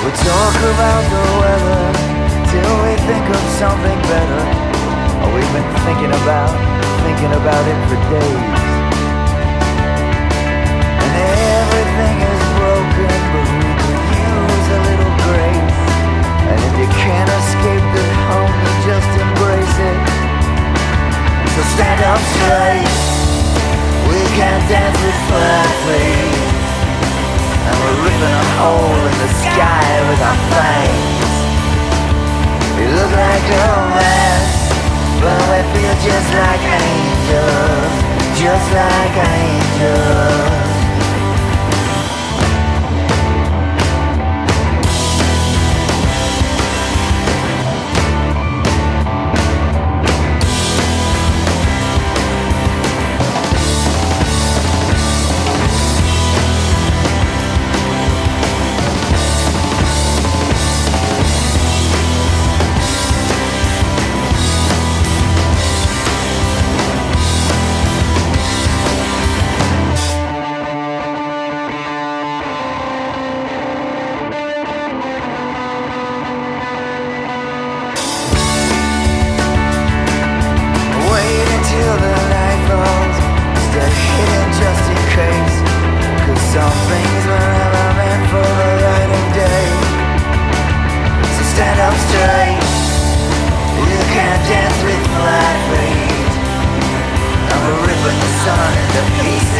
We talk about the weather till we think of something better. Oh, we've been thinking about, thinking about it for days. And everything is broken, but we could use a little grace. And if you can't escape the home, you just embrace it. So stand up straight. We can't dance with flat like but we feel just like angels, just like angels. Ripping the sun into pieces